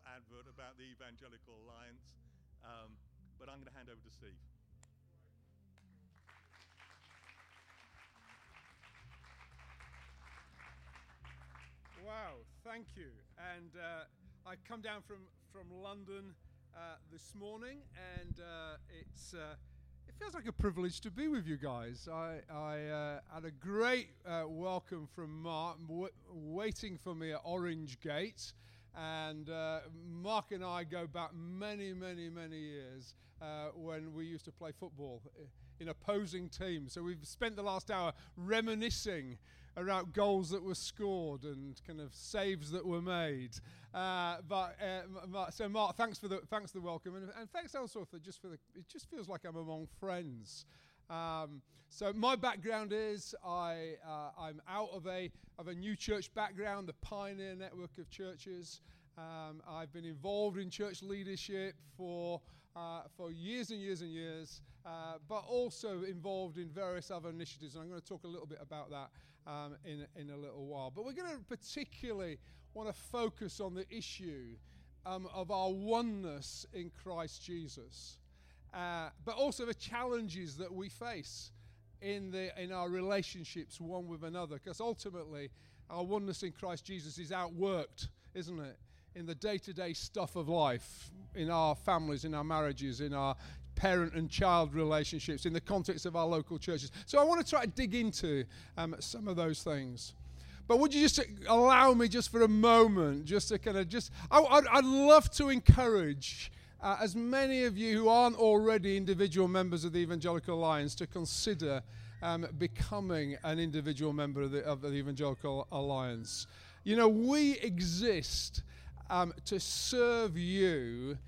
little advert about the Evangelical Alliance, um, but I'm going to hand over to Steve. Wow, thank you. And uh, I come down from, from London uh, this morning, and uh, it's uh, it feels like a privilege to be with you guys. I, I uh, had a great uh, welcome from Mark, w- waiting for me at Orange Gate. And Mark and I go back many, many, many years when we used to play football in opposing teams. So we've spent the last hour reminiscing about goals that were scored and kind of saves that were made. Uh, but uh, so Mark, thanks for the thanks for the welcome, and, and thanks also for just for the. It just feels like I'm among friends. Um, so my background is I uh, I'm out of a of a new church background, the pioneer network of churches. Um, I've been involved in church leadership for uh, for years and years and years, uh, but also involved in various other initiatives. And I'm going to talk a little bit about that um, in, in a little while. But we're going to particularly want to focus on the issue um, of our oneness in Christ Jesus, uh, but also the challenges that we face in, the, in our relationships one with another. Because ultimately, our oneness in Christ Jesus is outworked, isn't it? In the day to day stuff of life, in our families, in our marriages, in our parent and child relationships in the context of our local churches. So I want to try to dig into um, some of those things. But would you just allow me just for a moment, just to kind of just, I, would I'd love to encourage uh, as many of you who aren't already individual members of the Evangelical Alliance to consider um, becoming an individual member of the, of the Evangelical Alliance. You know, we exist um, to serve you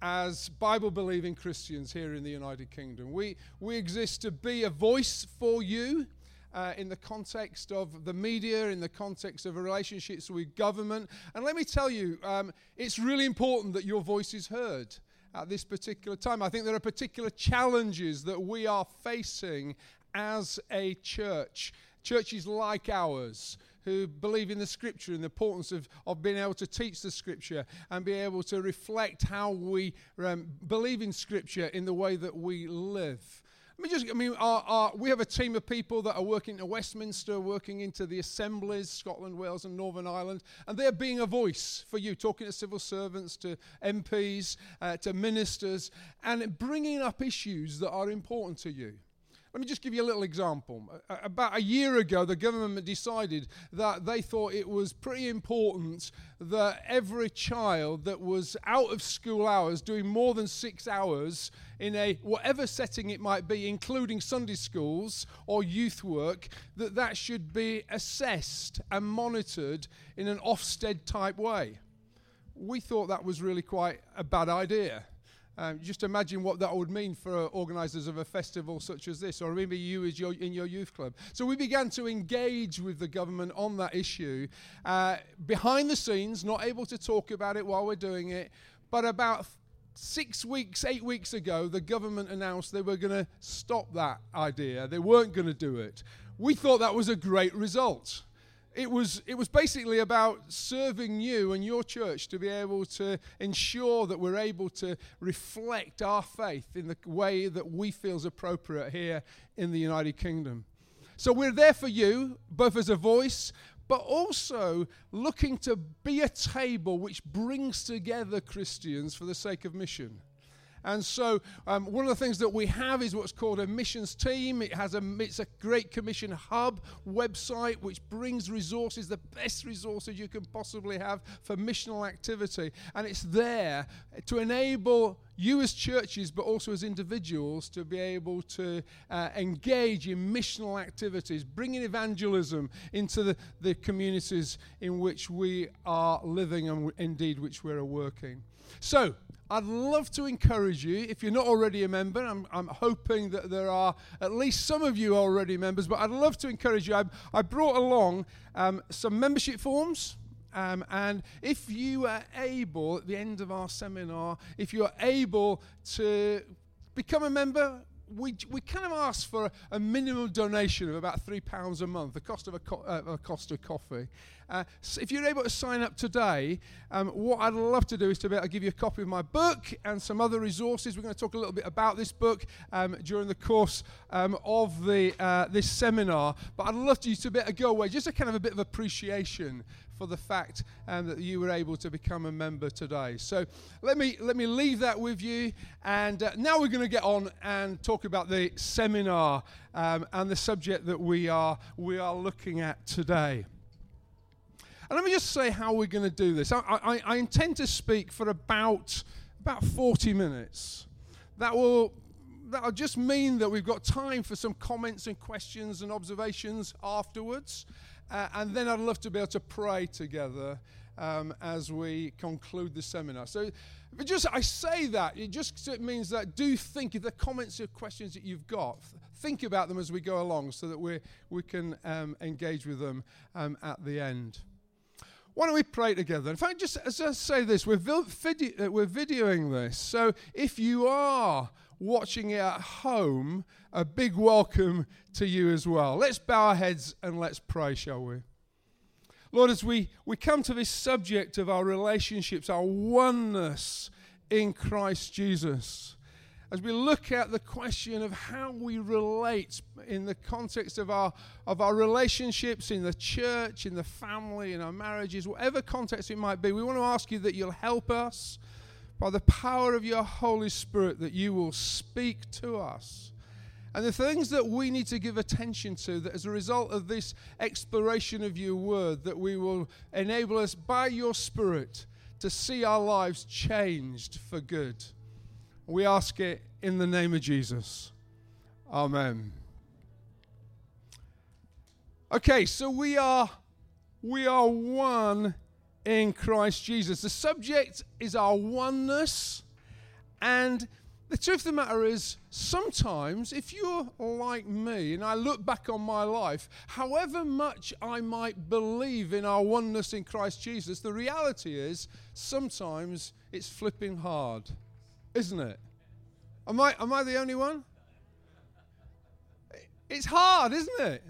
as Bible believing Christians here in the United Kingdom. We, we exist to be a voice for you. Uh, in the context of the media, in the context of relationships with government. And let me tell you, um, it's really important that your voice is heard at this particular time. I think there are particular challenges that we are facing as a church, churches like ours who believe in the scripture and the importance of, of being able to teach the scripture and be able to reflect how we um, believe in scripture in the way that we live. Let me just, I mean, our, our, we have a team of people that are working at Westminster, working into the assemblies, Scotland, Wales, and Northern Ireland, and they're being a voice for you, talking to civil servants, to MPs, uh, to ministers, and bringing up issues that are important to you. Let me just give you a little example. Uh, uh, about a year ago, the government decided that they thought it was pretty important that every child that was out of school hours, doing more than six hours in a whatever setting it might be, including Sunday schools or youth work, that that should be assessed and monitored in an Ofsted type way. We thought that was really quite a bad idea. Um, just imagine what that would mean for organisers of a festival such as this, or maybe you as your, in your youth club. So we began to engage with the government on that issue. Uh, behind the scenes, not able to talk about it while we're doing it, but about six weeks, eight weeks ago, the government announced they were going to stop that idea. They weren't going to do it. We thought that was a great result it was, it was basically about serving you and your church to be able to ensure that we're able to reflect our faith in the way that we feel is appropriate here in the United Kingdom. So we're there for you, both as a voice, but also looking to be a table which brings together Christians for the sake of mission. And so, um, one of the things that we have is what's called a missions team. It has a it's a Great Commission hub website which brings resources, the best resources you can possibly have for missional activity, and it's there to enable you as churches, but also as individuals, to be able to uh, engage in missional activities, bringing evangelism into the, the communities in which we are living and indeed which we're working. So, I'd love to encourage you, if you're not already a member, I'm, I'm hoping that there are at least some of you already members, but I'd love to encourage you. I, I brought along um, some membership forms. Um, and if you are able, at the end of our seminar, if you are able to become a member, we, we kind of ask for a, minimum donation of about £3 a month, the cost of a, co- uh, a cost of coffee. Uh, so if you're able to sign up today, um, what I'd love to do is to be able to give you a copy of my book and some other resources. We're going to talk a little bit about this book um, during the course um, of the, uh, this seminar. But I'd love you to be able to go away, just a kind of a bit of appreciation for the fact um, that you were able to become a member today. So let me let me leave that with you, and uh, now we're going to get on and talk about the seminar um, and the subject that we are we are looking at today. And let me just say how we're going to do this. I, I, I intend to speak for about about 40 minutes. That will that'll just mean that we've got time for some comments and questions and observations afterwards. Uh, and then I'd love to be able to pray together um, as we conclude the seminar. So, just I say that it just it means that do think if the comments or questions that you've got, think about them as we go along, so that we we can um, engage with them um, at the end. Why don't we pray together? In fact, just as I say this, we're, uh, we're videoing this. So if you are watching it at home, a big welcome to you as well. Let's bow our heads and let's pray, shall we? Lord, as we, we come to this subject of our relationships, our oneness in Christ Jesus, as we look at the question of how we relate in the context of our, of our relationships in the church, in the family, in our marriages, whatever context it might be, we want to ask you that you'll help us by the power of your Holy Spirit, that you will speak to us and the things that we need to give attention to, that as a result of this exploration of your word, that we will enable us by your Spirit to see our lives changed for good. We ask it in the name of Jesus. Amen. Okay, so we are we are one in Christ Jesus. The subject is our oneness and the truth of the matter is, sometimes if you're like me and I look back on my life, however much I might believe in our oneness in Christ Jesus, the reality is sometimes it's flipping hard, isn't it? Am I, am I the only one? It's hard, isn't it?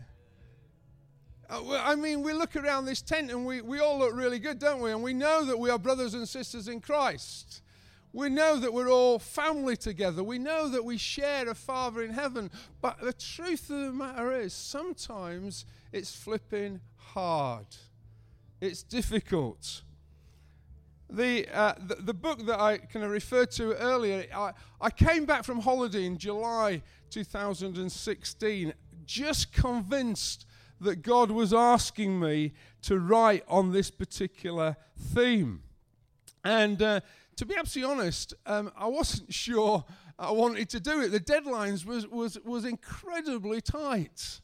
Uh, I mean, we look around this tent and we, we all look really good, don't we? And we know that we are brothers and sisters in Christ. We know that we're all family together. We know that we share a Father in heaven. But the truth of the matter is, sometimes it's flipping hard, it's difficult. The, uh, the, the, book that I kind of referred to earlier, I, I came back from holiday in July 2016, just convinced that God was asking me to write on this particular theme. And uh, to be absolutely honest, um, I wasn't sure I wanted to do it. The deadlines was, was, was incredibly tight.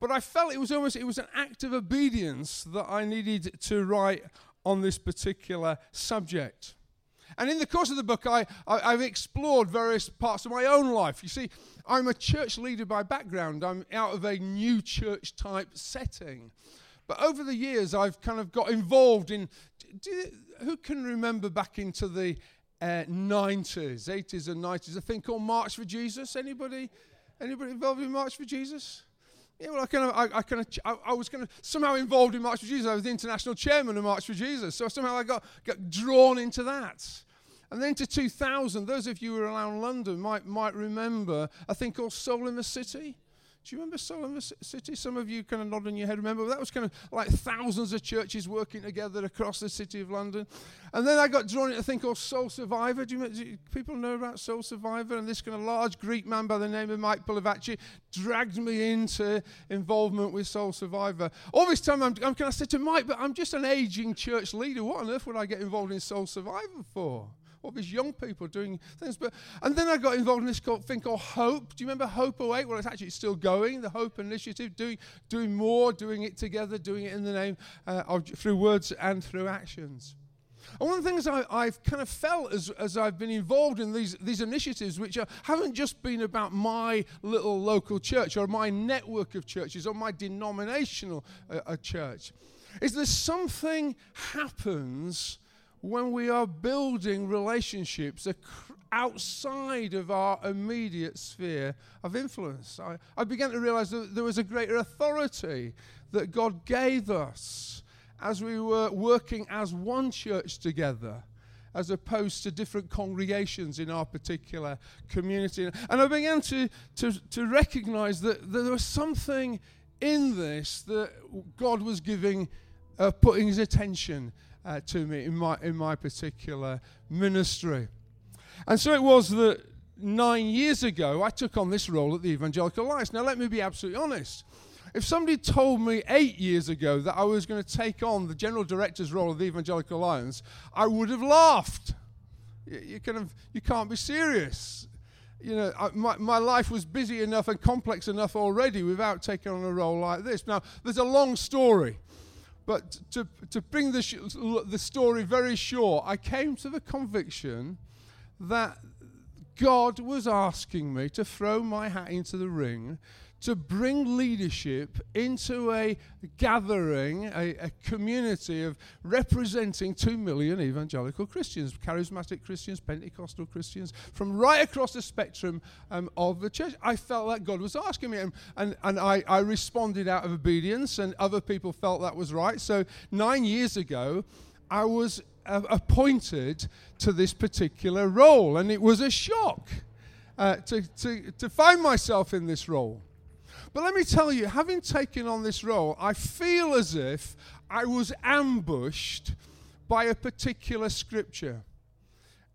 But I felt it was almost it was an act of obedience that I needed to write on this particular subject. And in the course of the book, I, I, have explored various parts of my own life. You see, I'm a church leader by background. I'm out of a new church type setting. But over the years, I've kind of got involved in. Do, who can remember back into the uh, 90s, 80s and 90s, a thing called March for Jesus? Anybody? Anybody involved in March for Jesus? Yeah, well, I kind of, I, I kind of, I, I was kind of somehow involved in March for Jesus. I was the international chairman of March for Jesus, so somehow I got, got drawn into that. And then to 2000, those of you who are around London might might remember a thing called Soul in the City. Do you remember Soul in the City? Some of you kind of nodding your head. Remember that was kind of like thousands of churches working together across the city of London. And then I got drawn into a thing called Soul Survivor. Do, you, do people know about Soul Survivor? And this kind of large Greek man by the name of Mike Pilavachi dragged me into involvement with Soul Survivor. All this time I'm, I'm kind of said to Mike, but I'm just an aging church leader. What on earth would I get involved in Soul Survivor for? All these young people doing things. But and then I got involved in this called, thing called Hope. Do you remember Hope 08? Well, it's actually still going. The Hope Initiative, doing doing more, doing it together, doing it in the name uh, of through words and through actions. And one of the things I, have kind of felt as, as I've been involved in these, these initiatives, which are, haven't just been about my little local church or my network of churches or my denominational uh, church, is that something happens when we are building relationships outside of our immediate sphere of influence. I, I began to realize that there was a greater authority that God gave us as we were working as one church together as opposed to different congregations in our particular community. And I began to, to, to recognize that, that there was something in this that God was giving, uh, putting his attention uh, to me in my, in my particular ministry. And so it was that nine years ago I took on this role at the Evangelical Alliance. Now, let me be absolutely honest. If somebody told me eight years ago that I was going to take on the general director's role of the Evangelical Alliance, I would have laughed. You, kind of, you can't be serious. You know, I, my, my life was busy enough and complex enough already without taking on a role like this. Now, there's a long story, but to, to bring the, sh- the story very short, I came to the conviction that God was asking me to throw my hat into the ring to bring leadership into a gathering, a, a, community of representing two million evangelical Christians, charismatic Christians, Pentecostal Christians, from right across the spectrum um, of the church. I felt that God was asking me, and, and, and I, I responded out of obedience, and other people felt that was right. So nine years ago, I was uh, appointed to this particular role, and it was a shock. Uh, to, to, to find myself in this role. But let me tell you, having taken on this role, I feel as if I was ambushed by a particular scripture.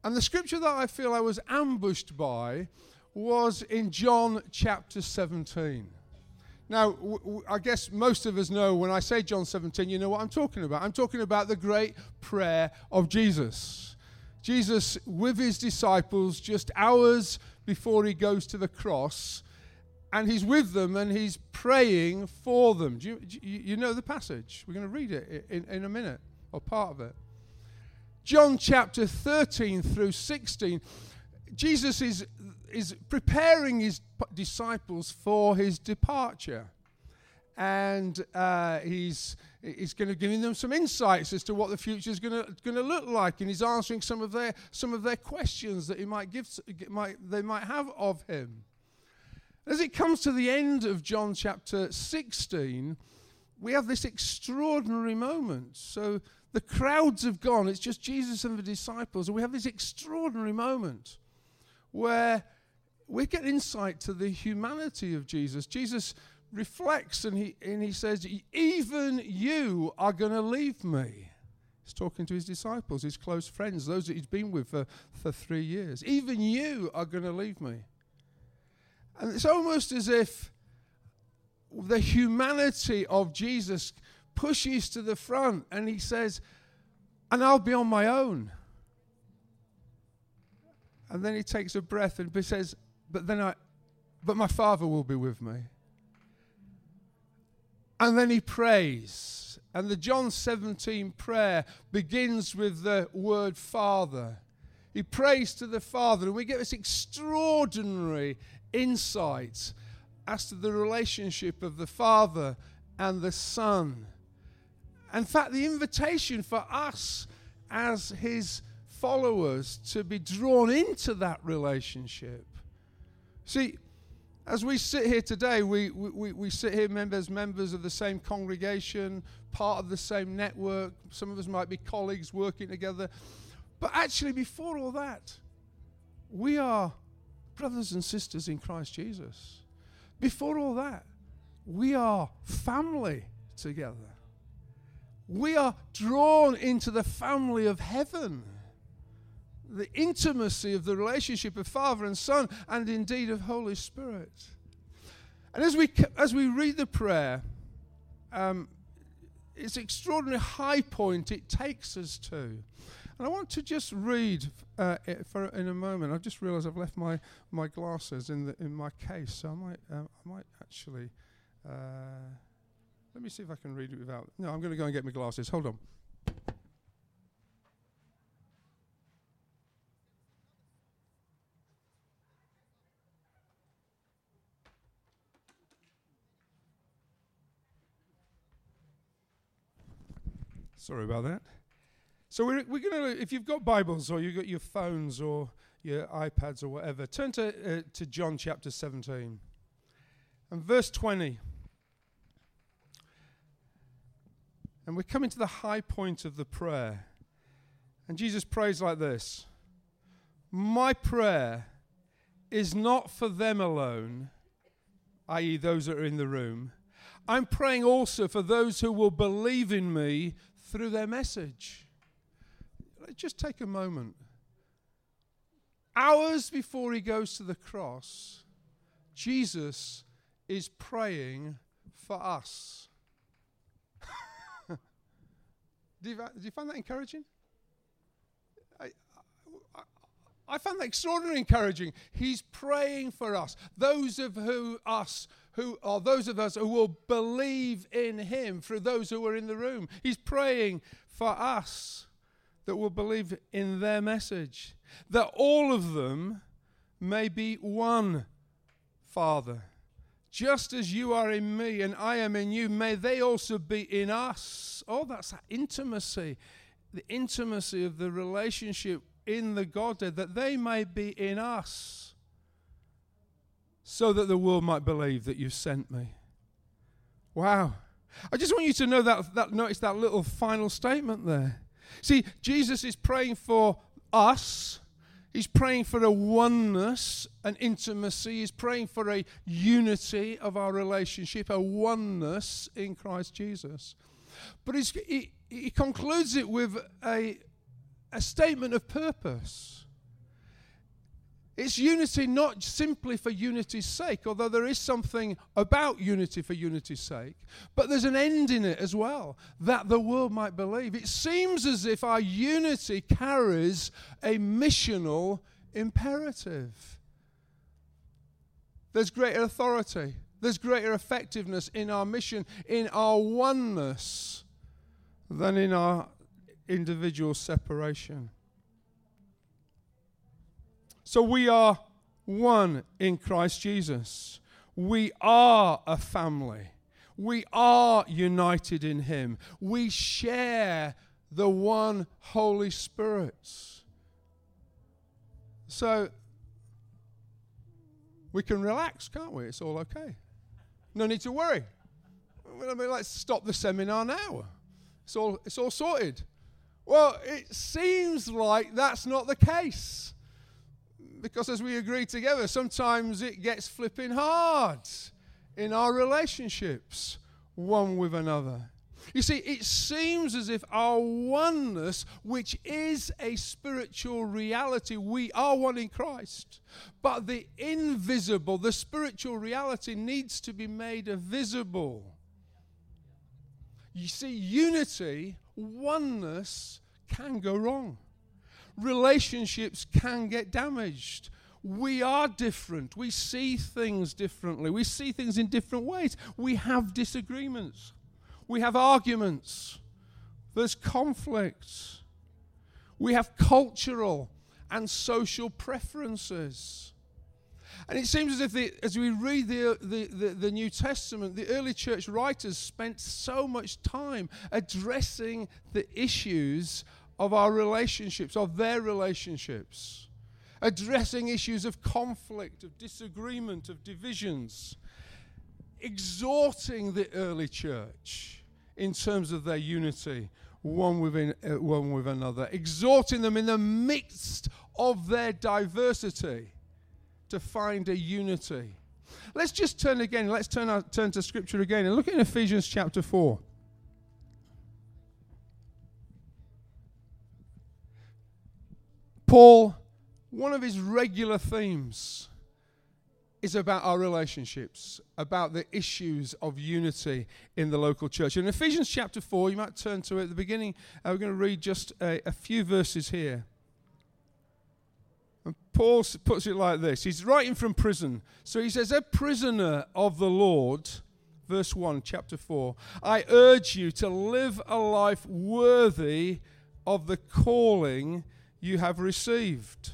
And the scripture that I feel I was ambushed by was in John chapter 17. Now, w- w- I guess most of us know when I say John 17, you know what I'm talking about. I'm talking about the great prayer of Jesus. Jesus, with his disciples, just hours before he goes to the cross, and he's with them and he's praying for them. Do you, do you know the passage? We're going to read it in, in a minute, or part of it. John chapter 13 through 16, Jesus is, is preparing his disciples for his departure. And uh, he's, he's going to give them some insights as to what the future is going to look like. And he's answering some of their, some of their questions that he might give, might, they might have of him. As it comes to the end of John chapter 16, we have this extraordinary moment. So the crowds have gone, it's just Jesus and the disciples, and we have this extraordinary moment where we get insight to the humanity of Jesus. Jesus reflects and he, and he says, Even you are going to leave me. He's talking to his disciples, his close friends, those that he's been with for, for three years. Even you are going to leave me. And it's almost as if the humanity of Jesus pushes to the front and he says, and I'll be on my own. And then he takes a breath and says, but then I, but my father will be with me. And then he prays. And the John 17 prayer begins with the word Father. He prays to the Father, and we get this extraordinary insight as to the relationship of the Father and the Son. In fact, the invitation for us as His followers to be drawn into that relationship. See, as we sit here today, we, we, we sit here members, members of the same congregation, part of the same network. Some of us might be colleagues working together. But actually, before all that, we are brothers and sisters in Christ Jesus. Before all that, we are family together. We are drawn into the family of heaven. The intimacy of the relationship of Father and Son, and indeed of Holy Spirit. And as we, as we read the prayer, um, it's extraordinary high point it takes us to. And I want to just read uh, for in a moment. I've just realised I've left my, my glasses in the in my case, so I might uh, I might actually. Uh, let me see if I can read it without. No, I'm going to go and get my glasses. Hold on. Sorry about that. So we're, we're going to, if you've got Bibles or you've got your phones or your iPads or whatever, turn to, uh, to John chapter 17 and verse 20. And we're coming to the high point of the prayer. And Jesus prays like this My prayer is not for them alone, i.e., those that are in the room. I'm praying also for those who will believe in me through their message. Just take a moment. Hours before he goes to the cross, Jesus is praying for us. do, you, do, you, find that encouraging? I, I, I find that extraordinarily encouraging. He's praying for us. Those of who us who are those of us who will believe in him through those who are in the room. He's praying for us that will believe in their message, that all of them may be one Father. Just as you are in me and I am in you, may they also be in us. Oh, that's that intimacy, the intimacy of the relationship in the Godhead, that they may be in us, so that the world might believe that you sent me. Wow. I just want you to know that, that notice that little final statement there. See, Jesus is praying for us He's praying for a oneness, an intimacy. He's praying for a unity of our relationship, a oneness in Christ Jesus. But he, he concludes it with a, a statement of purpose. It's unity not simply for unity's sake, although there is something about unity for unity's sake, but there's an end in it as well, that the world might believe. It seems as if our unity carries a missional imperative. There's greater authority, there's greater effectiveness in our mission, in our oneness, than in our individual separation. So we are one in Christ Jesus. We are a family. We are united in Him. We share the one Holy Spirit. So we can relax, can't we? It's all okay. No need to worry. I mean, let's stop the seminar now. It's all, it's all sorted. Well, it seems like that's not the case because as we agree together, sometimes it gets flipping hard in our relationships one with another. You see, it seems as if our oneness, which is a spiritual reality, we are one in Christ, but the invisible, the spiritual reality, needs to be made visible. You see, unity, oneness can go wrong relationships can get damaged. We are different. We see things differently. We see things in different ways. We have disagreements. We have arguments. There's conflicts. We have cultural and social preferences. And it seems as if, the, as we read the, the, the, the, New Testament, the early church writers spent so much time addressing the issues of our relationships, of their relationships, addressing issues of conflict, of disagreement, of divisions, exhorting the early church in terms of their unity, one, within, uh, one with another, exhorting them in the midst of their diversity to find a unity. Let's just turn again, let's turn, our, turn to Scripture again and look in Ephesians chapter 4. Paul, one of his regular themes is about our relationships, about the issues of unity in the local church. In Ephesians chapter 4, you might turn to it at the beginning. Uh, we're going to read just a, a few verses here. Paul puts it like this He's writing from prison. So he says, A prisoner of the Lord, verse 1, chapter 4, I urge you to live a life worthy of the calling you have received.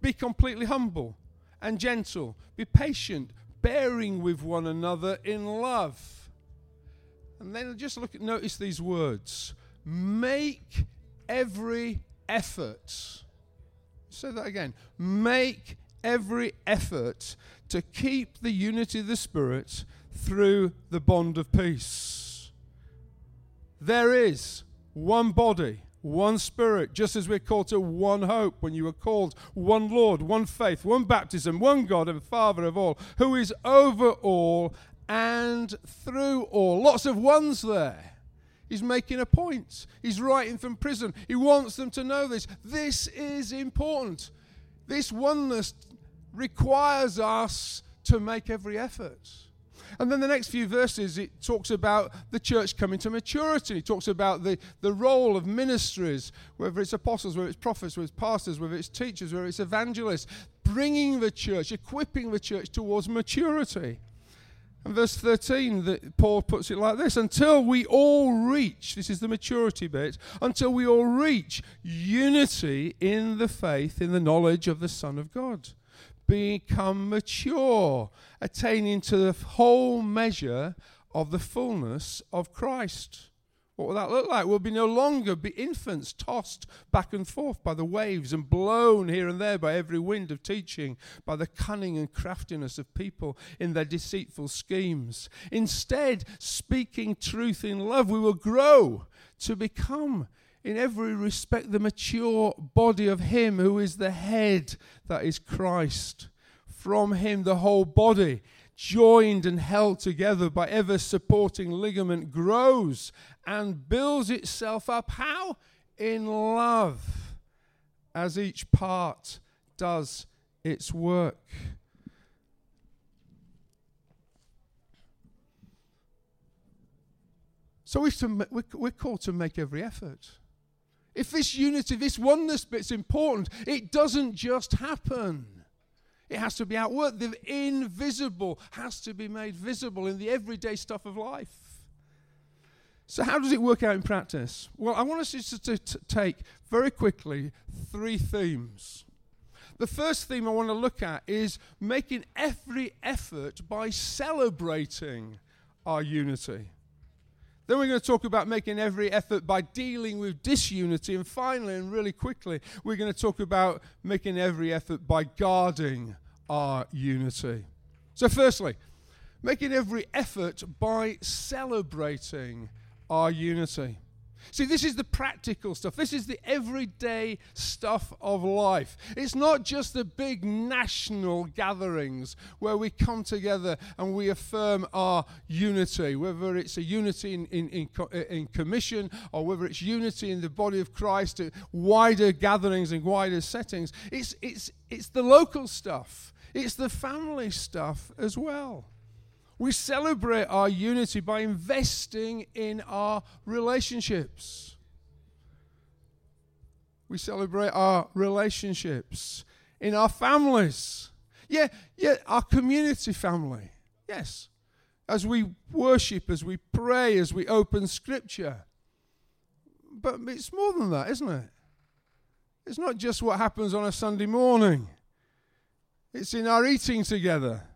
Be completely humble and gentle. Be patient, bearing with one another in love. And then just look at notice these words. Make every effort. Say that again. Make every effort to keep the unity of the Spirit through the bond of peace. There is one body, one Spirit, just as we're called to one hope when you were called one Lord, one faith, one baptism, one God and Father of all, who is over all and through all. Lots of ones there. He's making a point. He's writing from prison. He wants them to know this. This is important. This oneness requires us to make every effort. And then the next few verses, it talks about the church coming to maturity. It talks about the, the role of ministries, whether it's apostles, whether it's prophets, whether it's pastors, whether it's teachers, whether it's evangelists, bringing the church, equipping the church towards maturity. And verse 13, that Paul puts it like this until we all reach, this is the maturity bit, until we all reach unity in the faith, in the knowledge of the Son of God, become mature, attaining to the whole measure of the fullness of Christ. What will that look like? We'll be no longer be infants tossed back and forth by the waves and blown here and there by every wind of teaching, by the cunning and craftiness of people in their deceitful schemes. Instead, speaking truth in love, we will grow to become in every respect the mature body of Him who is the head, that is Christ. From Him, the whole body joined and held together by ever supporting ligament, grows and builds itself up. How? In love, as each part does its work. So we're called to make every effort. If this unity, this oneness bit's important, it doesn't just happen. It has to be outworked. The invisible has to be made visible in the everyday stuff of life. So, how does it work out in practice? Well, I want us to, to, to take very quickly three themes. The first theme I want to look at is making every effort by celebrating our unity. Then we're going to talk about making every effort by dealing with disunity. And finally, and really quickly, we're going to talk about making every effort by guarding our unity. So, firstly, making every effort by celebrating our unity. See, this is the practical stuff. This is the everyday stuff of life. It's not just the big national gatherings where we come together and we affirm our unity, whether it's a unity in, in, in, uh, in commission or whether it's unity in the body of Christ, uh, wider gatherings and wider settings. It's, it's, it's the local stuff, it's the family stuff as well. We celebrate our unity by investing in our relationships. We celebrate our relationships in our families. Yeah, yeah, our community family. Yes. As we worship, as we pray, as we open scripture. But it's more than that, isn't it? It's not just what happens on a Sunday morning. It's in our eating together.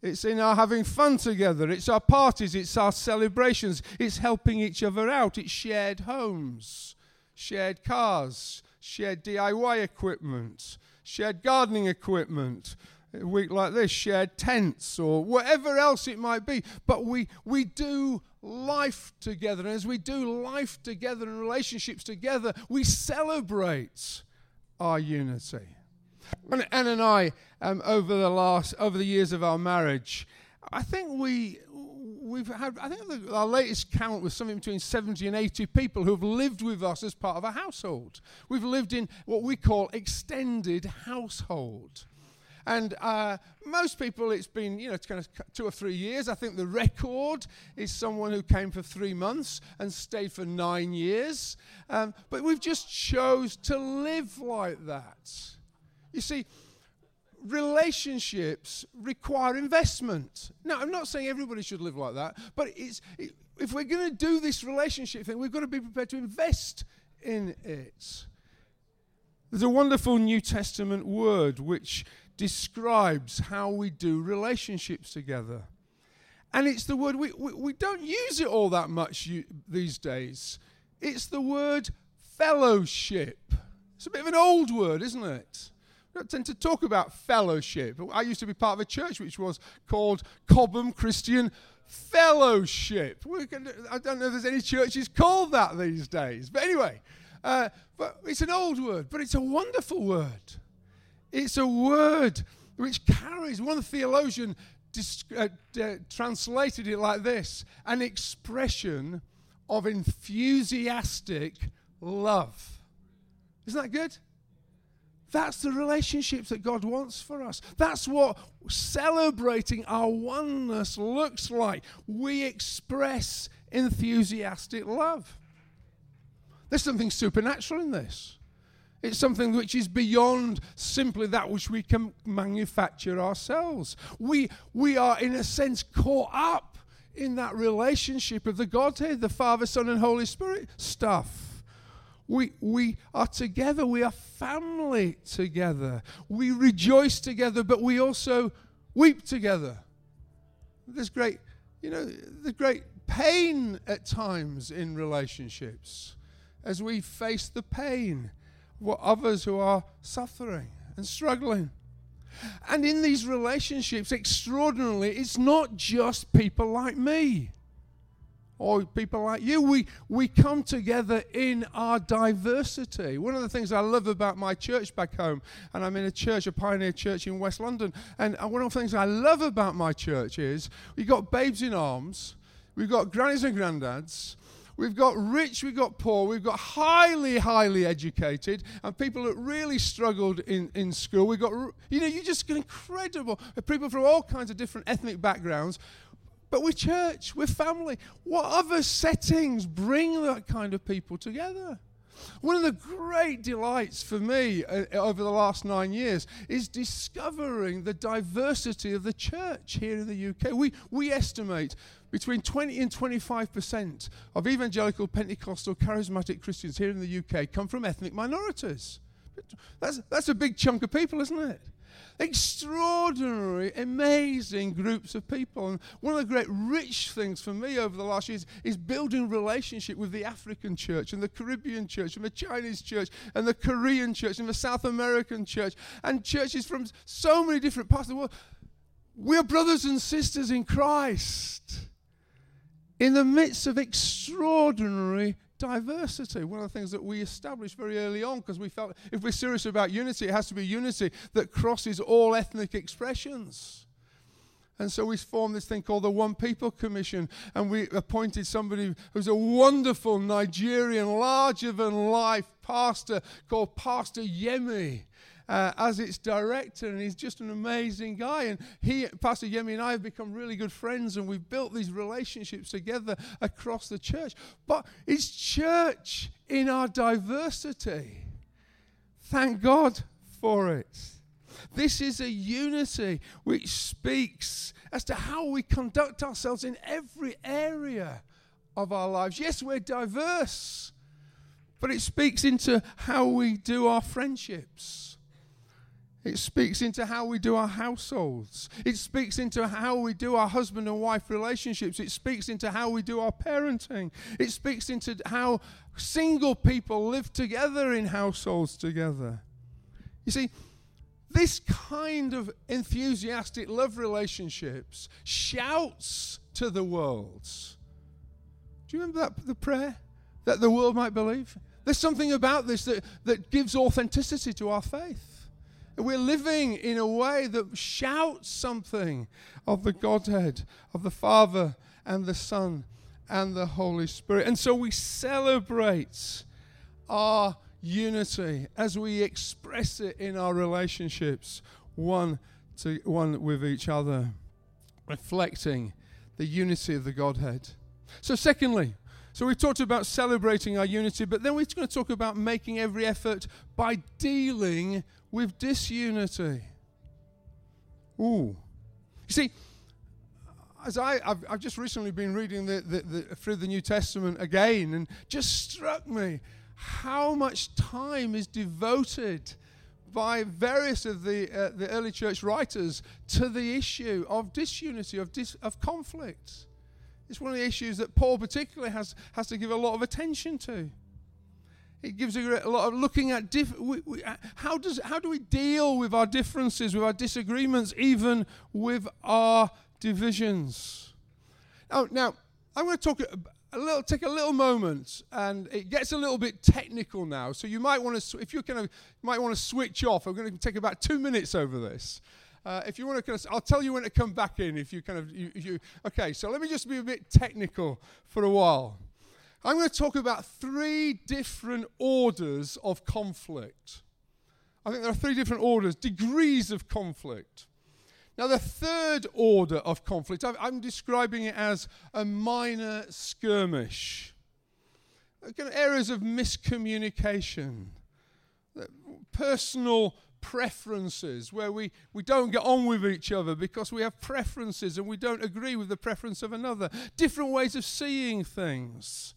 It's in our having fun together. It's our parties. It's our celebrations. It's helping each other out. It's shared homes, shared cars, shared DIY equipment, shared gardening equipment. A week like this, shared tents or whatever else it might be. But we, we do life together. And as we do life together and relationships together, we celebrate our unity. Anne and I, um, over the last over the years of our marriage, I think we we've had. I think the, our latest count was something between 70 and 80 people who have lived with us as part of a household. We've lived in what we call extended household. And uh, most people, it's been, you know, it's kind of two or three years. I think the record is someone who came for three months and stayed for nine years. Um, but we've just chose to live like that. You see, relationships require investment. Now, I'm not saying everybody should live like that, but it's, it, if we're going to do this relationship thing, we've got to be prepared to invest in it. There's a wonderful New Testament word which describes how we do relationships together. And it's the word, we, we, we don't use it all that much you, these days. It's the word fellowship. It's a bit of an old word, isn't it? Don't tend to talk about fellowship. I used to be part of a church which was called Cobham Christian Fellowship. I don't know if there's any churches called that these days. But anyway, uh, but it's an old word, but it's a wonderful word. It's a word which carries, one theologian uh, uh, translated it like this an expression of enthusiastic love. Isn't that good? That's the relationships that God wants for us. That's what celebrating our oneness looks like. We express enthusiastic love. There's something supernatural in this. It's something which is beyond simply that which we can manufacture ourselves. We, we are, in a sense, caught up in that relationship of the Godhead, the Father, Son, and Holy Spirit stuff. We, we are together. We are family together. We rejoice together, but we also weep together. There's great, you know, the great pain at times in relationships as we face the pain of others who are suffering and struggling. And in these relationships, extraordinarily, it's not just people like me or people like you. We, we come together in our diversity. One of the things I love about my church back home, and I'm in a church, a pioneer church in West London, and one of the things I love about my church is we've got babes in arms, we've got grannies and granddads, We've got rich, we've got poor, we've got highly, highly educated, and people that really struggled in, in school. We've got, you know, you just get incredible people from all kinds of different ethnic backgrounds. But we're church, we're family. What other settings bring that kind of people together? One of the great delights for me uh, over the last nine years is discovering the diversity of the church here in the UK. We, we estimate between 20 and 25% of evangelical Pentecostal charismatic Christians here in the UK come from ethnic minorities. That's, that's a big chunk of people, isn't it? Extraordinary, amazing groups of people. And one of the great rich things for me over the last years is building relationship with the African church and the Caribbean church and the Chinese church and the Korean church and the South American church and churches from so many different parts of the world. We're brothers and sisters in Christ in the midst of extraordinary diversity. One of the things that we established very early on, because we felt if we're serious about unity, it has to be unity that crosses all ethnic expressions. And so we formed this thing called the One People Commission, and we appointed somebody who's a wonderful Nigerian, larger than life pastor called Pastor Yemi uh, as its director, and he's just an amazing guy. And he, Pastor Yemi, and I have become really good friends, and we've built these relationships together across the church. But it's church in our diversity. Thank God for it. This is a unity which speaks as to how we conduct ourselves in every area of our lives. Yes, we're diverse, but it speaks into how we do our friendships. It speaks into how we do our households. It speaks into how we do our husband and wife relationships. It speaks into how we do our parenting. It speaks into how single people live together in households together. You see, this kind of enthusiastic love relationships shouts to the world. Do you remember that the prayer that the world might believe? There's something about this that, that gives authenticity to our faith. We're living in a way that shouts something of the Godhead, of the Father and the Son and the Holy Spirit. And so we celebrate our unity as we express it in our relationships one to one with each other, reflecting the unity of the Godhead. So, secondly, so we talked about celebrating our unity, but then we're going to talk about making every effort by dealing with disunity. Ooh. You see, as I, I've, I've just recently been reading the, the, the, through the New Testament again, and just struck me how much time is devoted by various of the, uh, the early church writers to the issue of disunity, of, dis, of conflict. It's one of the issues that Paul particularly has, has to give a lot of attention to. It gives a, a lot of looking at diff- we, we, uh, how does how do we deal with our differences, with our disagreements, even with our divisions. Now, now I'm going to talk a little, take a little moment, and it gets a little bit technical now. So you might want to, if you kind of, might want to switch off. I'm going to take about two minutes over this. Uh, if you want to, kind of, I'll tell you when to come back in. If you kind of, you, you, okay. So let me just be a bit technical for a while. I'm going to talk about three different orders of conflict. I think there are three different orders, degrees of conflict. Now, the third order of conflict, I'm describing it as a minor skirmish. Kind of areas of miscommunication, personal preferences where we, we don't get on with each other because we have preferences and we don't agree with the preference of another. Different ways of seeing things.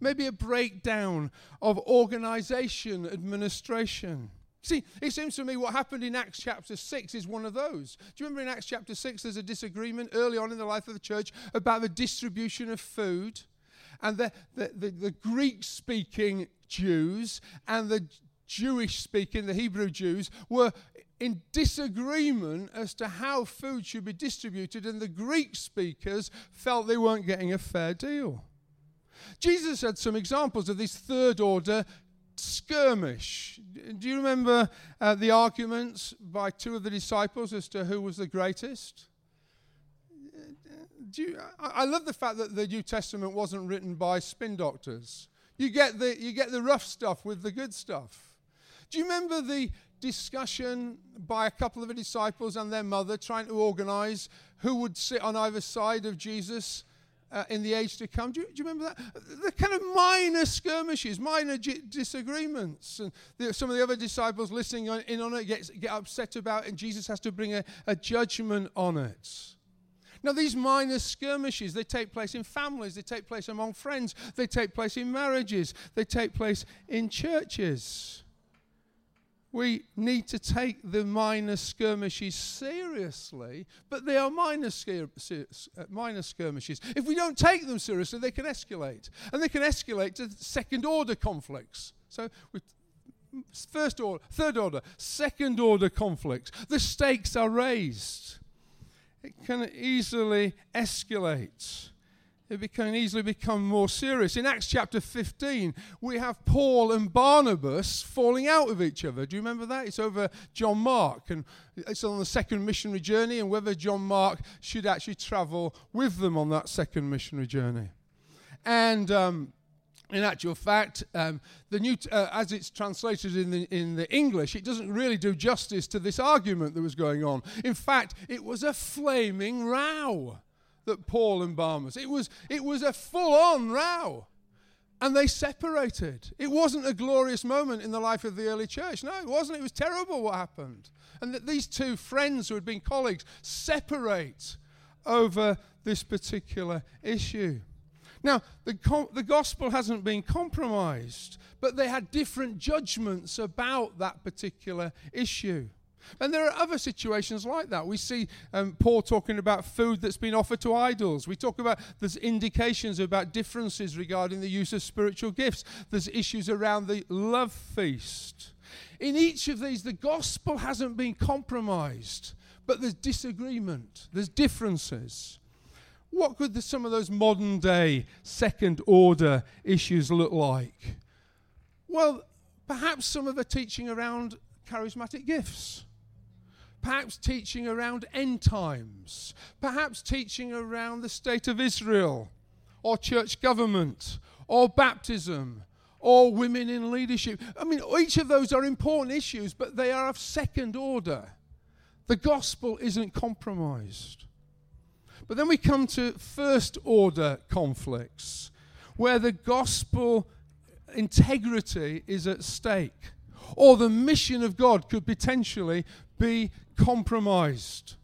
Maybe a breakdown of organization, administration. See, it seems to me what happened in Acts chapter 6 is one of those. Do you remember in Acts chapter 6 there's a disagreement early on in the life of the church about the distribution of food? And the, the, the, the Greek speaking Jews and the Jewish speaking, the Hebrew Jews, were in disagreement as to how food should be distributed, and the Greek speakers felt they weren't getting a fair deal. Jesus had some examples of this third order skirmish. Do you remember uh, the arguments by two of the disciples as to who was the greatest? You, I, I love the fact that the New Testament wasn't written by spin doctors. You get the, you get the rough stuff with the good stuff. Do you remember the discussion by a couple of the disciples and their mother trying to organize who would sit on either side of Jesus uh, in the age to come. Do you, do you, remember that? The kind of minor skirmishes, minor disagreements. And the, some of the other disciples listening on, in on it get, get upset about it, and Jesus has to bring a, a judgment on it. Now, these minor skirmishes, they take place in families, they take place among friends, they take place in marriages, they take place in churches. We need to take the minor skirmishes seriously, but they are minor, skir- uh, minor skirmishes. If we don't take them seriously, they can escalate. And they can escalate to second order conflicts. So, first order, third order, second order conflicts. The stakes are raised. It can easily escalate it can easily become more serious. In Acts chapter 15, we have Paul and Barnabas falling out with each other. Do you remember that? It's over John Mark, and it's on the second missionary journey, and whether John Mark should actually travel with them on that second missionary journey. And um, in actual fact, um, the new, uh, as it's translated in the, in the English, it doesn't really do justice to this argument that was going on. In fact, it was a flaming row that Paul and Barnabas. It was, it was a full on row. And they separated. It wasn't a glorious moment in the life of the early church. No, it wasn't. It was terrible what happened. And that these two friends who had been colleagues separate over this particular issue. Now, the, co- the gospel hasn't been compromised, but they had different judgments about that particular issue. And there are other situations like that. We see um, Paul talking about food that's been offered to idols. We talk about there's indications about differences regarding the use of spiritual gifts. There's issues around the love feast. In each of these, the gospel hasn't been compromised, but there's disagreement, there's differences. What could the, some of those modern day second order issues look like? Well, perhaps some of the teaching around charismatic gifts perhaps teaching around end times, perhaps teaching around the state of Israel, or church government, or baptism, or women in leadership. I mean, each of those are important issues, but they are of second order. The gospel isn't compromised. But then we come to first order conflicts, where the gospel integrity is at stake, or the mission of God could potentially be compromised.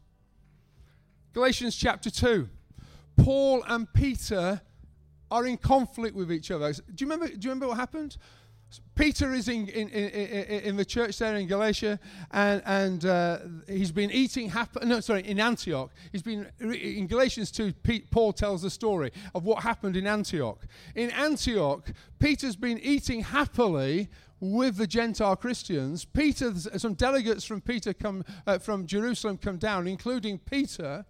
Galatians chapter 2. Paul and Peter are in conflict with each other. Do you remember, do you remember what happened? Peter is in, in, in, in, the church there in Galatia, and, and uh, he's been eating, hap- no, sorry, in Antioch. He's been, in Galatians 2, Pete, Paul tells the story of what happened in Antioch. In Antioch, Peter's been eating happily with the Gentile Christians. Peter, some delegates from Peter come, uh, from Jerusalem come down, including Peter,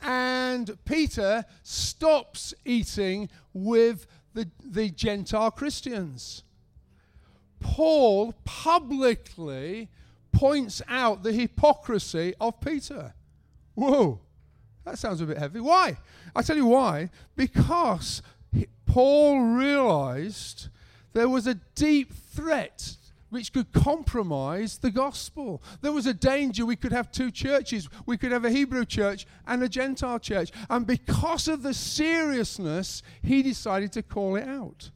and Peter stops eating with the, the Gentile Christians. Paul publicly points out the hypocrisy of Peter. Whoa, that sounds a bit heavy. Why? I tell you why. Because Paul realized there was a deep threat which could compromise the gospel. There was a danger we could have two churches. We could have a Hebrew church and a Gentile church. And because of the seriousness, he decided to call it out.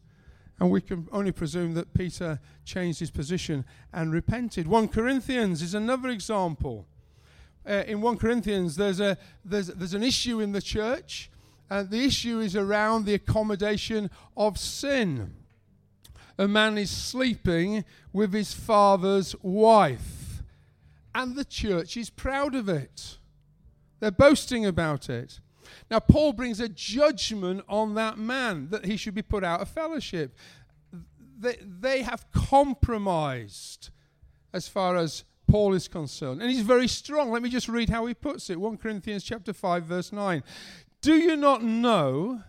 And we can only presume that Peter changed his position and repented. 1 Corinthians is another example. Uh, in 1 Corinthians, there's, a, there's, there's an issue in the church, and the issue is around the accommodation of sin. A man is sleeping with his father's wife, and the church is proud of it. They're boasting about it. Now, Paul brings a judgment on that man that he should be put out of fellowship. They, they have compromised as far as Paul is concerned. And he's very strong. Let me just read how he puts it 1 Corinthians chapter 5, verse 9. Do you not know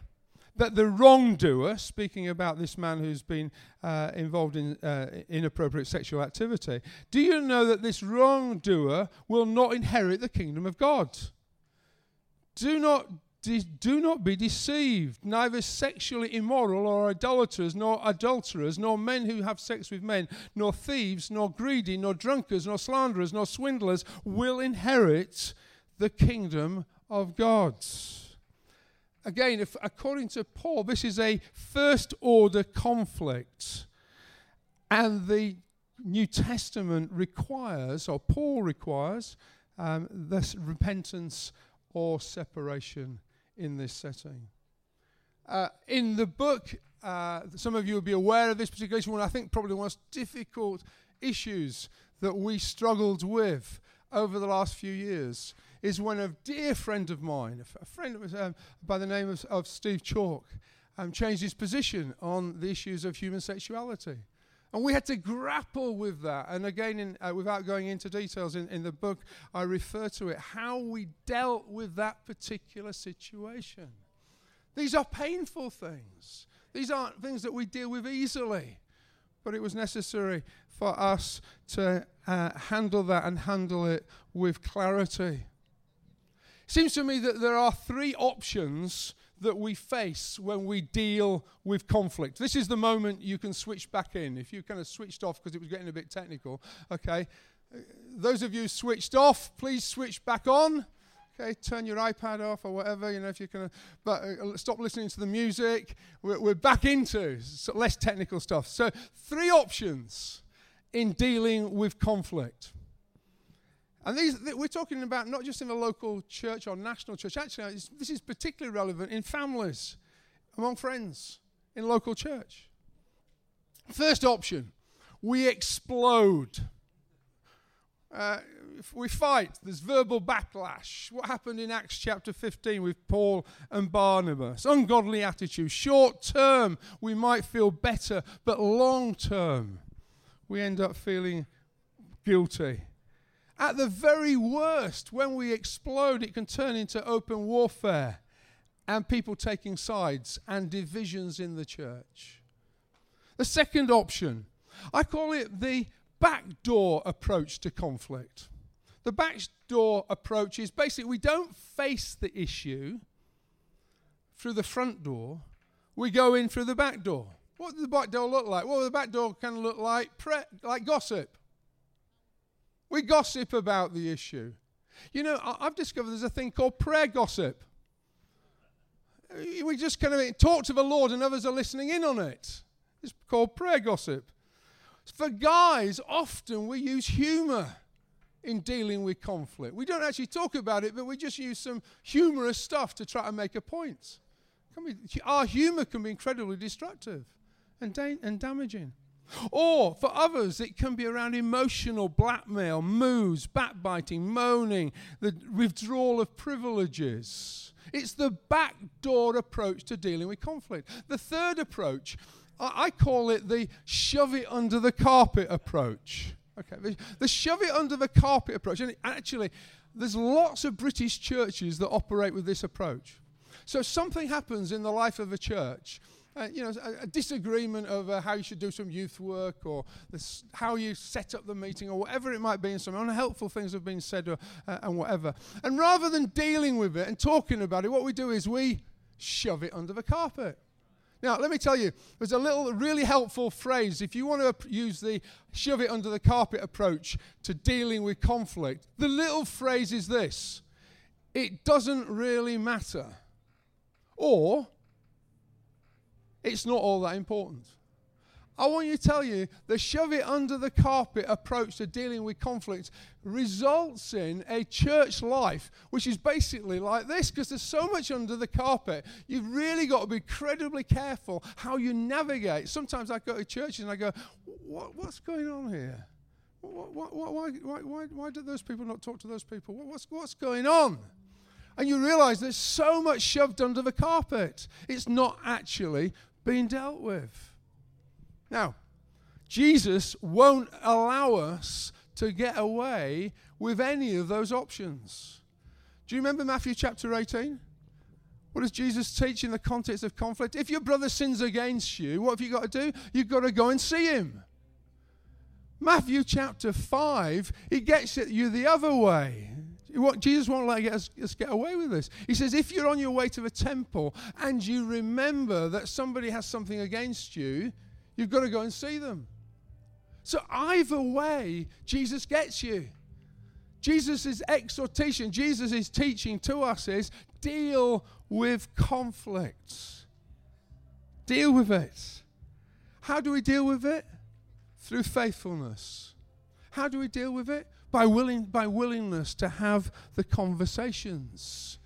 that the wrongdoer, speaking about this man who's been uh, involved in uh, inappropriate sexual activity, do you know that this wrongdoer will not inherit the kingdom of God? Do not do not be deceived. Neither sexually immoral or idolaters, nor adulterers, nor men who have sex with men, nor thieves, nor greedy, nor drunkards, nor slanderers, nor swindlers will inherit the kingdom of God. Again, if, according to Paul, this is a first order conflict. And the New Testament requires, or Paul requires, um, this repentance or separation in this setting. Uh, in the book, uh, some of you will be aware of this particular issue, one I think probably the most difficult issues that we struggled with over the last few years is when a dear friend of mine, a friend um, by the name of, of Steve Chalke, um, changed his position on the issues of human sexuality. And we had to grapple with that. And again, in, uh, without going into details in, in the book, I refer to it how we dealt with that particular situation. These are painful things, these aren't things that we deal with easily. But it was necessary for us to uh, handle that and handle it with clarity. Seems to me that there are three options that we face when we deal with conflict. This is the moment you can switch back in. If you kind of switched off because it was getting a bit technical, okay. Those of you switched off, please switch back on. Okay, turn your iPad off or whatever, you know, if you can. But uh, stop listening to the music. We're, we're back into less technical stuff. So, three options in dealing with conflict. And these, we're talking about not just in the local church or national church. Actually, this is particularly relevant in families, among friends, in local church. First option, we explode. Uh, we fight. There's verbal backlash. What happened in Acts chapter 15 with Paul and Barnabas? Ungodly attitude. Short term, we might feel better, but long term, we end up feeling guilty at the very worst, when we explode, it can turn into open warfare and people taking sides and divisions in the church. The second option, I call it the backdoor approach to conflict. The backdoor approach is basically we don't face the issue through the front door, we go in through the back door. What does the back door look like? Well, the back door can look like pre- like gossip. We gossip about the issue. You know, I've discovered there's a thing called prayer gossip. We just kind of talk to the Lord and others are listening in on it. It's called prayer gossip. For guys, often we use humor in dealing with conflict. We don't actually talk about it, but we just use some humorous stuff to try to make a point. Our humor can be incredibly destructive and, da- and damaging. Or for others, it can be around emotional blackmail, moods, backbiting, moaning, the withdrawal of privileges. It's the backdoor approach to dealing with conflict. The third approach, I call it the shove it under the carpet approach. Okay, the, shove it under the carpet approach. And actually, there's lots of British churches that operate with this approach. So something happens in the life of a church uh, you know, a, a, disagreement over how you should do some youth work or this, how you set up the meeting or whatever it might be, and some unhelpful things have been said or, uh, and whatever. And rather than dealing with it and talking about it, what we do is we shove it under the carpet. Now, let me tell you, there's a little really helpful phrase. If you want to use the shove it under the carpet approach to dealing with conflict, the little phrase is this it doesn't really matter. Or, it's not all that important. I want you to tell you the shove it under the carpet approach to dealing with conflict results in a church life which is basically like this because there's so much under the carpet. You've really got to be incredibly careful how you navigate. Sometimes I go to churches and I go, what, What's going on here? Why, why, why, why, why do those people not talk to those people? What's, what's going on? And you realize there's so much shoved under the carpet. It's not actually being dealt with. Now, Jesus won't allow us to get away with any of those options. Do you remember Matthew chapter 18? What does Jesus teach in the context of conflict? If your brother sins against you, what have you got to do? You've got to go and see him. Matthew chapter 5, he gets at you the other way. Jesus won't let us, get away with this. He says, if you're on your way to the temple and you remember that somebody has something against you, you've got to go and see them. So either way, Jesus gets you. Jesus' exhortation, Jesus' teaching to us is deal with conflicts. Deal with it. How do we deal with it? Through faithfulness. How do we deal with it? By, willing, by willingness to have the conversations.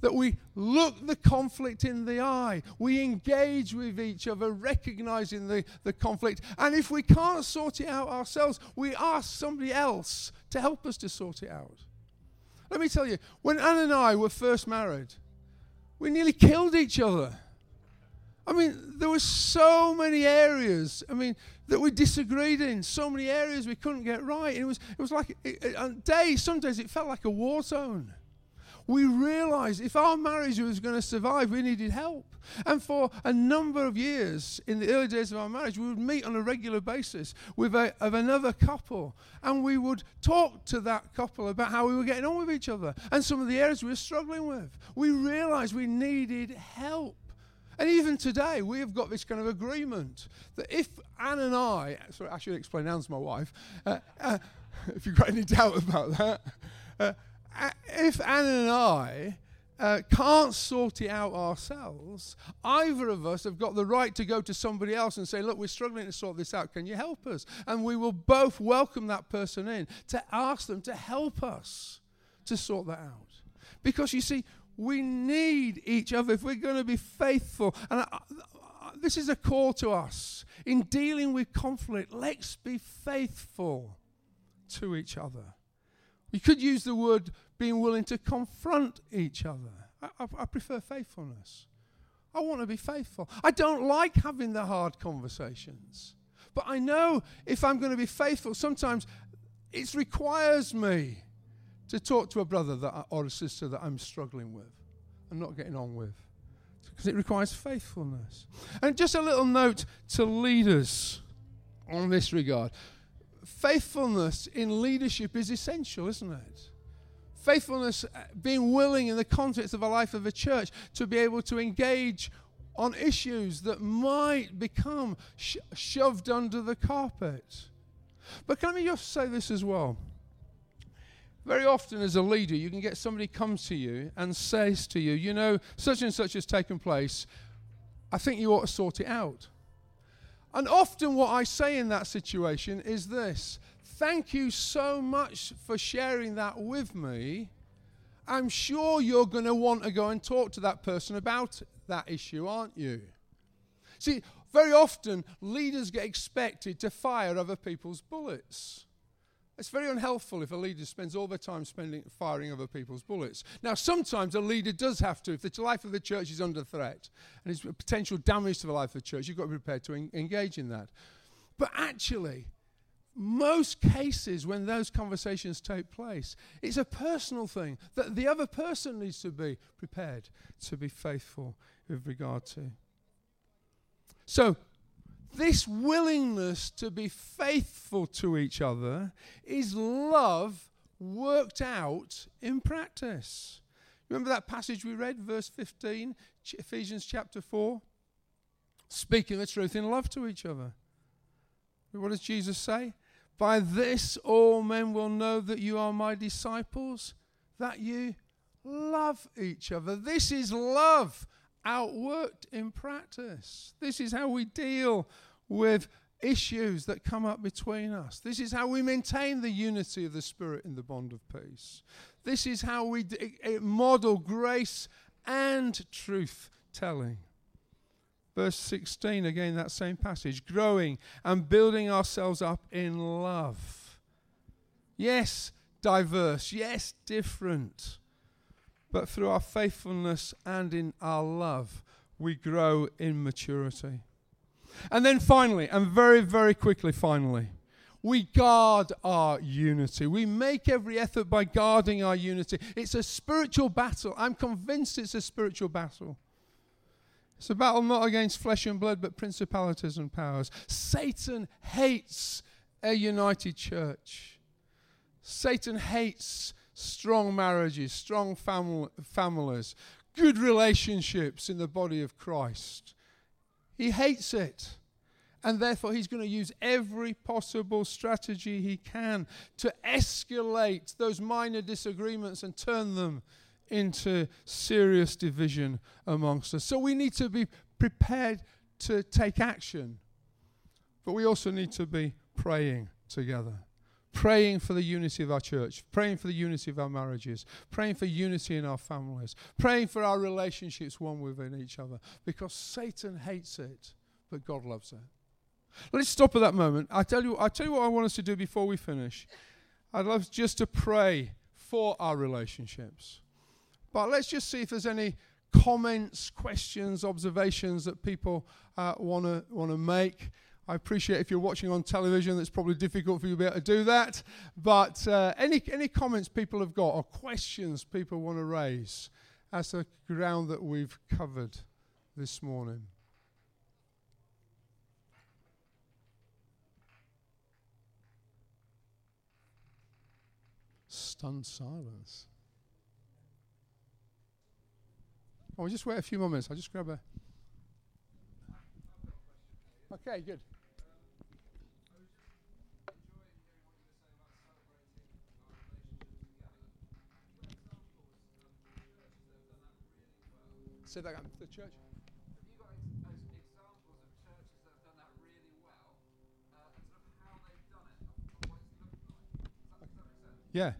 That we look the conflict in the eye. We engage with each other, recognizing the, the conflict. And if we can't sort it out ourselves, we ask somebody else to help us to sort it out. Let me tell you, when Anne and I were first married, we nearly killed each other. I mean, there were so many areas. I mean, that we disagreed in, so many areas we couldn't get right. it was, it was like, on days, some days it felt like a war zone. We realized if our marriage was going to survive, we needed help. And for a number of years, in the early days of our marriage, we would meet on a regular basis with a, of another couple, and we would talk to that couple about how we were getting on with each other and some of the areas we were struggling with. We realized we needed help. And even today, we have got this kind of agreement that if Anne and I, sorry, I should explain, Anne's my wife, uh, uh, if you've got any doubt about that, uh, if Anne and I uh, can't sort it out ourselves, either of us have got the right to go to somebody else and say, Look, we're struggling to sort this out. Can you help us? And we will both welcome that person in to ask them to help us to sort that out. Because you see, we need each other if we're going to be faithful. And I, I, this is a call to us. In dealing with conflict, let's be faithful to each other. We could use the word being willing to confront each other. I, I prefer faithfulness. I want to be faithful. I don't like having the hard conversations. But I know if I'm going to be faithful, sometimes it requires me to talk to a brother that I, or a sister that I'm struggling with and not getting on with. Because it requires faithfulness. And just a little note to leaders on this regard faithfulness in leadership is essential, isn't it? Faithfulness, uh, being willing in the context of a life of a church to be able to engage on issues that might become sh- shoved under the carpet. But can I just say this as well? Very often, as a leader, you can get somebody comes to you and says to you, you know, such and such has taken place. I think you ought to sort it out. And often, what I say in that situation is this Thank you so much for sharing that with me. I'm sure you're going to want to go and talk to that person about that issue, aren't you? See, Very often, leaders get expected to fire other people's bullets. It's very unhelpful if a leader spends all their time spending firing other people's bullets. Now, sometimes a leader does have to, if the life of the church is under threat and there's potential damage to the life of the church, you've got to be prepared to en- engage in that. But actually, most cases when those conversations take place, it's a personal thing that the other person needs to be prepared to be faithful with regard to. So, this willingness to be faithful to each other is love worked out in practice. Remember that passage we read, verse 15, Ephesians chapter 4? Speaking the truth in love to each other. What does Jesus say? By this all men will know that you are my disciples, that you love each other. This is love outworked in practice. This is how we deal with issues that come up between us. This is how we maintain the unity of the Spirit in the bond of peace. This is how we d- model grace and truth telling. Verse 16, again, that same passage growing and building ourselves up in love. Yes, diverse. Yes, different. But through our faithfulness and in our love, we grow in maturity. And then finally, and very, very quickly, finally, we guard our unity. We make every effort by guarding our unity. It's a spiritual battle. I'm convinced it's a spiritual battle. It's a battle not against flesh and blood, but principalities and powers. Satan hates a united church. Satan hates strong marriages, strong fam- families, good relationships in the body of Christ. He hates it. And therefore, he's going to use every possible strategy he can to escalate those minor disagreements and turn them into serious division amongst us. So we need to be prepared to take action, but we also need to be praying together. Praying for the unity of our church, praying for the unity of our marriages, praying for unity in our families, praying for our relationships one within each other, because Satan hates it, but God loves it. Let's stop at that moment. I tell you, I tell you what I want us to do before we finish. I'd love just to pray for our relationships. But let's just see if there's any comments, questions, observations that people want to want to make. I appreciate if you're watching on television, it's probably difficult for you to be able to do that. But uh, any any comments people have got or questions people want to raise as the ground that we've covered this morning. Stunned silence. Oh, just wait a few moments. I'll just grab a. Okay, good. Say that again. The church. Yeah.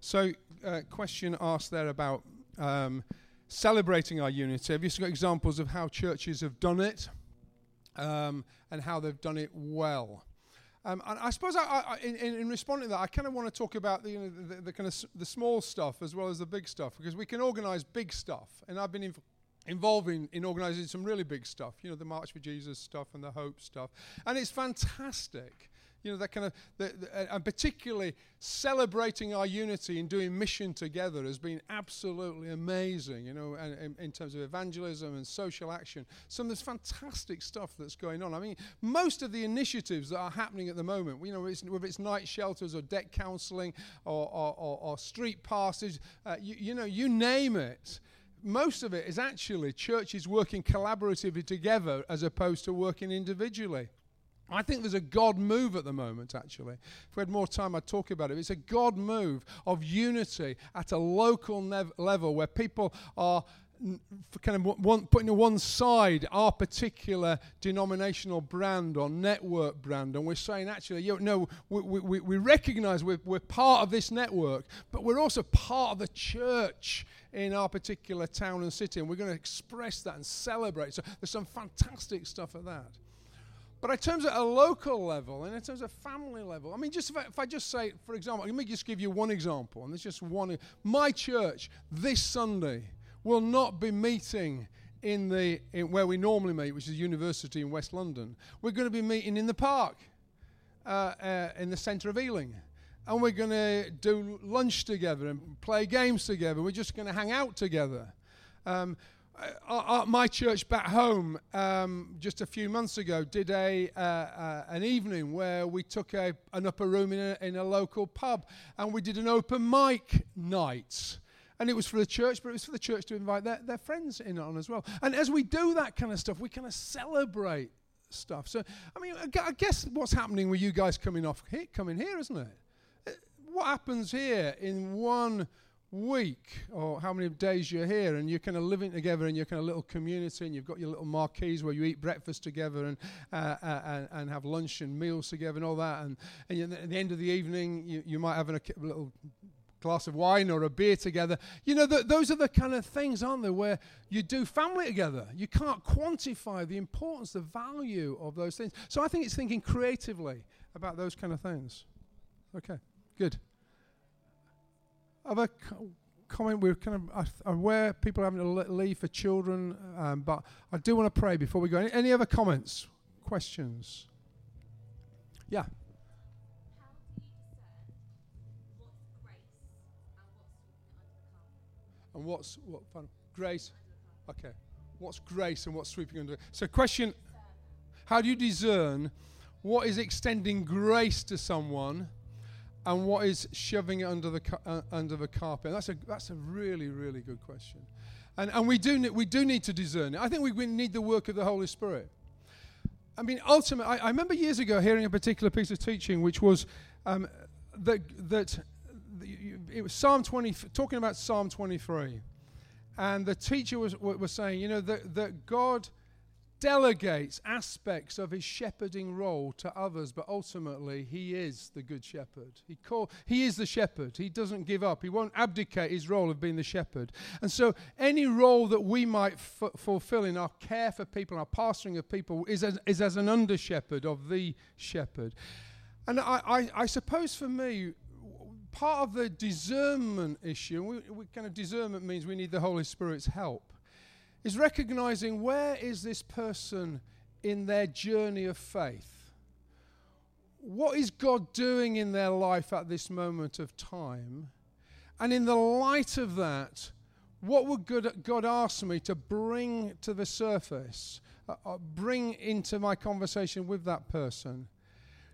So, uh, question asked there about um, celebrating our unity. Have you got examples of how churches have done it um, and how they've done it well? Um, and I suppose I, I, in, in, responding to that, I kind of want to talk about the, you know, the, the, kind of s- the small stuff as well as the big stuff because we can organise big stuff, and I've been inv- involved in, in organising some really big stuff. You know, the March for Jesus stuff and the Hope stuff, and it's fantastic you know, that kind of, the, the, and particularly celebrating our unity and doing mission together has been absolutely amazing, you know, and, and in terms of evangelism and social action. Some of this fantastic stuff that's going on. I mean, most of the initiatives that are happening at the moment, you know, it's, whether it's night shelters or debt counselling or, or, or, or street pastors, uh, you, you know, you name it most of it is actually churches working collaboratively together as opposed to working individually. I think there's a God move at the moment, actually. If we had more time, I'd talk about it. It's a God move of unity at a local nev- level where people are kind of one, putting to one side our particular denominational brand or network brand. And we're saying, actually, you know, we, we, we recognize we're, we're part of this network, but we're also part of the church in our particular town and city. And we're going to express that and celebrate. So there's some fantastic stuff of that. But in terms of a local level and in terms of family level, I mean, just if I, if I just say, for example, let me just give you one example, and it's just one. My church this Sunday will not be meeting in the in where we normally meet, which is university in West London. We're going to be meeting in the park, uh, uh, in the centre of Ealing, and we're going to do lunch together and play games together. We're just going to hang out together. Um, uh, my church back home um, just a few months ago did a uh, uh, an evening where we took a, an upper room in a, in a local pub and we did an open mic night and it was for the church, but it was for the church to invite their, their friends in on as well. And as we do that kind of stuff, we kind of celebrate stuff. So, I mean, I guess what's happening with you guys coming off here, coming here, isn't it? Uh, what happens here in one week or how many days you're here and you're kind of living together in your kind of little community and you've got your little marquees where you eat breakfast together and, uh, uh, and, and, have lunch and meals together and all that and, and at the end of the evening you, you might have a little glass of wine or a beer together. You know, th- those are the kind of things, aren't they, where you do family together. You can't quantify the importance, the value of those things. So I think it's thinking creatively about those kind of things. Okay, good. Other co- comment, we're kind of aware people are having to leave for children, um, but I do want to pray before we go. Any, any other comments, questions? Yeah. And what's what fun? Grace. Okay. What's grace and what's sweeping under? So, question: How do you discern what is extending grace to someone, and what is shoving it under the uh, under the carpet? That's a that's a really really good question, and and we do ne- we do need to discern it. I think we, we need the work of the Holy Spirit. I mean, ultimately, I, I remember years ago hearing a particular piece of teaching, which was um, that that it was Psalm 20, talking about Psalm 23. And the teacher was, was saying, you know, that, that God delegates aspects of his shepherding role to others, but ultimately he is the good shepherd. He, call, he is the shepherd. He doesn't give up. He won't abdicate his role of being the shepherd. And so any role that we might f- fulfill in our care for people, our pastoring of people, is as, is as an under shepherd of the shepherd. And I, I, I suppose for me, part of the discernment issue, we, we kind of discernment means we need the Holy Spirit's help, is recognizing where is this person in their journey of faith? What is God doing in their life at this moment of time? And in the light of that, what would God, God ask me to bring to the surface, uh, uh, bring into my conversation with that person?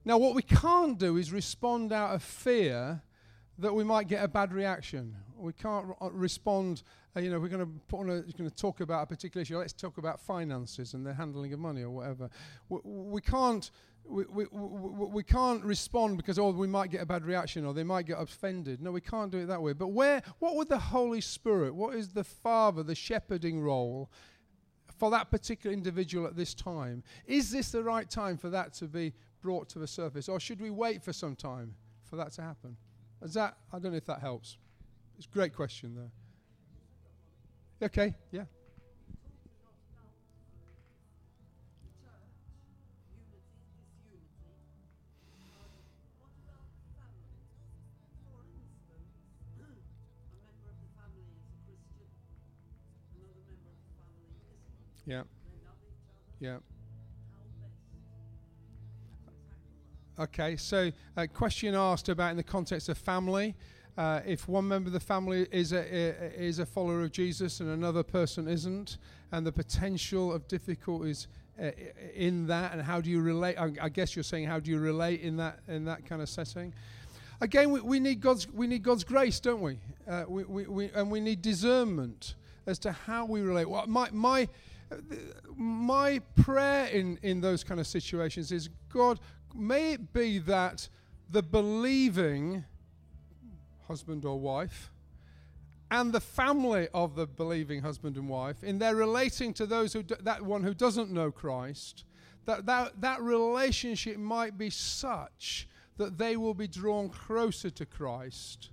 Now, what we can't do is respond out of fear that we might get a bad reaction. We can't r- uh, respond. Uh, you know, we're going to put on a, going to talk about a particular issue. Let's talk about finances and the handling of money or whatever. We, we can't. We, we, we, we can't respond because oh we might get a bad reaction or they might get offended no we can't do it that way but where what would the holy spirit what is the father the shepherding role for that particular individual at this time is this the right time for that to be brought to the surface or should we wait for some time for that to happen is that, I don't know if that helps. It's a great question, though. Okay, yeah. Yeah. Yeah. Okay, so a question asked about in the context of family. Uh, if one member of the family is a, is a follower of Jesus and another person isn't, and the potential of difficulties uh, in that, and how do you relate? I, I, guess you're saying how do you relate in that in that kind of setting? Again, we, we need God's we need God's grace, don't we? Uh, we, we, we, and we need discernment as to how we relate. Well, my my my prayer in in those kind of situations is God may it be that the believing husband or wife and the family of the believing husband and wife, in their relating to those who, that one who doesn't know Christ, that, that that relationship might be such that they will be drawn closer to Christ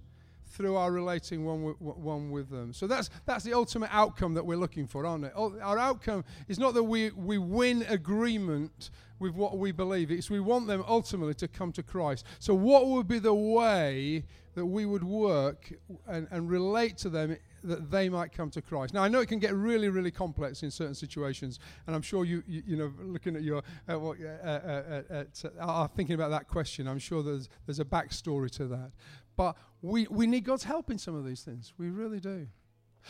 through our relating one with, one with them. So that's, that's the ultimate outcome that we're looking for, aren't it? Our outcome is not that we, we win agreement with what we believe, it's we want them ultimately to come to Christ. So, what would be the way that we would work and, and relate to them that they might come to Christ. Now, I know it can get really, really complex in certain situations, and I'm sure you, you, you know, looking at your, uh, what, uh, uh, uh, uh thinking about that question, I'm sure there's, there's a backstory to that. But we, we need God's help in some of these things. We really do.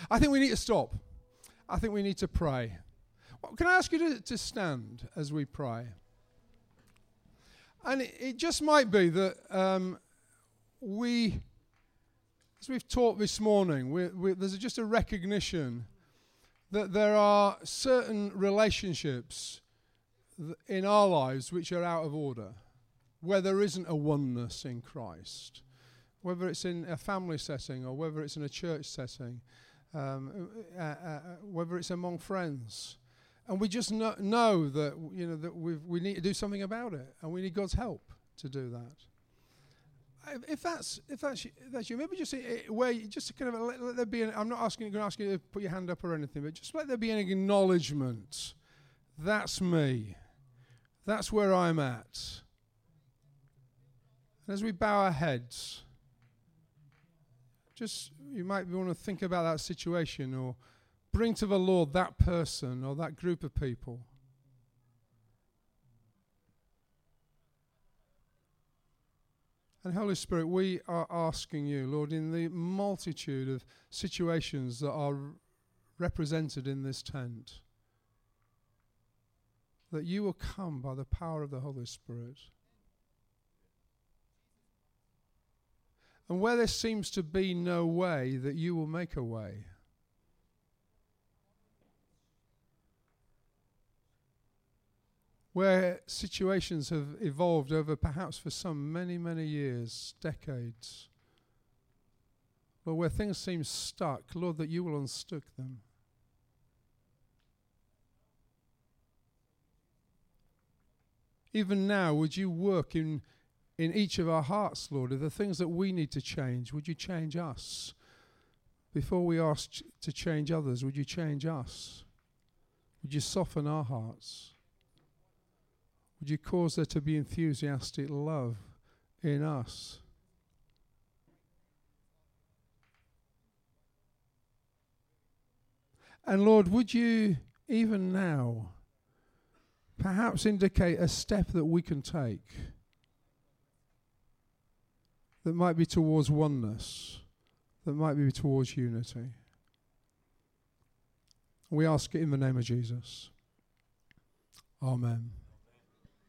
I think we need to stop. I think we need to pray. Well, can I ask you to, to stand as we pray? And it, it just might be that um, we, as we've talked this morning, we, we, there's just a recognition that there are certain relationships in our lives which are out of order, where there isn't a oneness in Christ whether it's in a family setting or whether it's in a church setting, um, uh, uh, uh, whether it's among friends. And we just know, know that you know that we we need to do something about it, and we need God's help to do that. If that's if that's if that's you, maybe just where you just kind of let, let there be. An, I'm not asking going to ask you to put your hand up or anything, but just let there be an acknowledgement. That's me. That's where I'm at. And as we bow our heads just you might want to think about that situation or bring to the Lord that person or that group of people. And Holy Spirit, we are asking you, Lord, in the multitude of situations that are represented in this tent, that you will come by the power of the Holy Spirit And where there seems to be no way, that you will make a way. Where situations have evolved over perhaps for some many, many years, decades. But where things seem stuck, Lord, that you will unstuck them. Even now, would you work in in each of our hearts, Lord, are the things that we need to change. Would you change us? Before we ask to change others, would you change us? Would you soften our hearts? Would you cause there to be enthusiastic love in us? And Lord, would you even now perhaps indicate a step that we can take? That might be towards oneness, that might be towards unity. We ask it in the name of Jesus. Amen.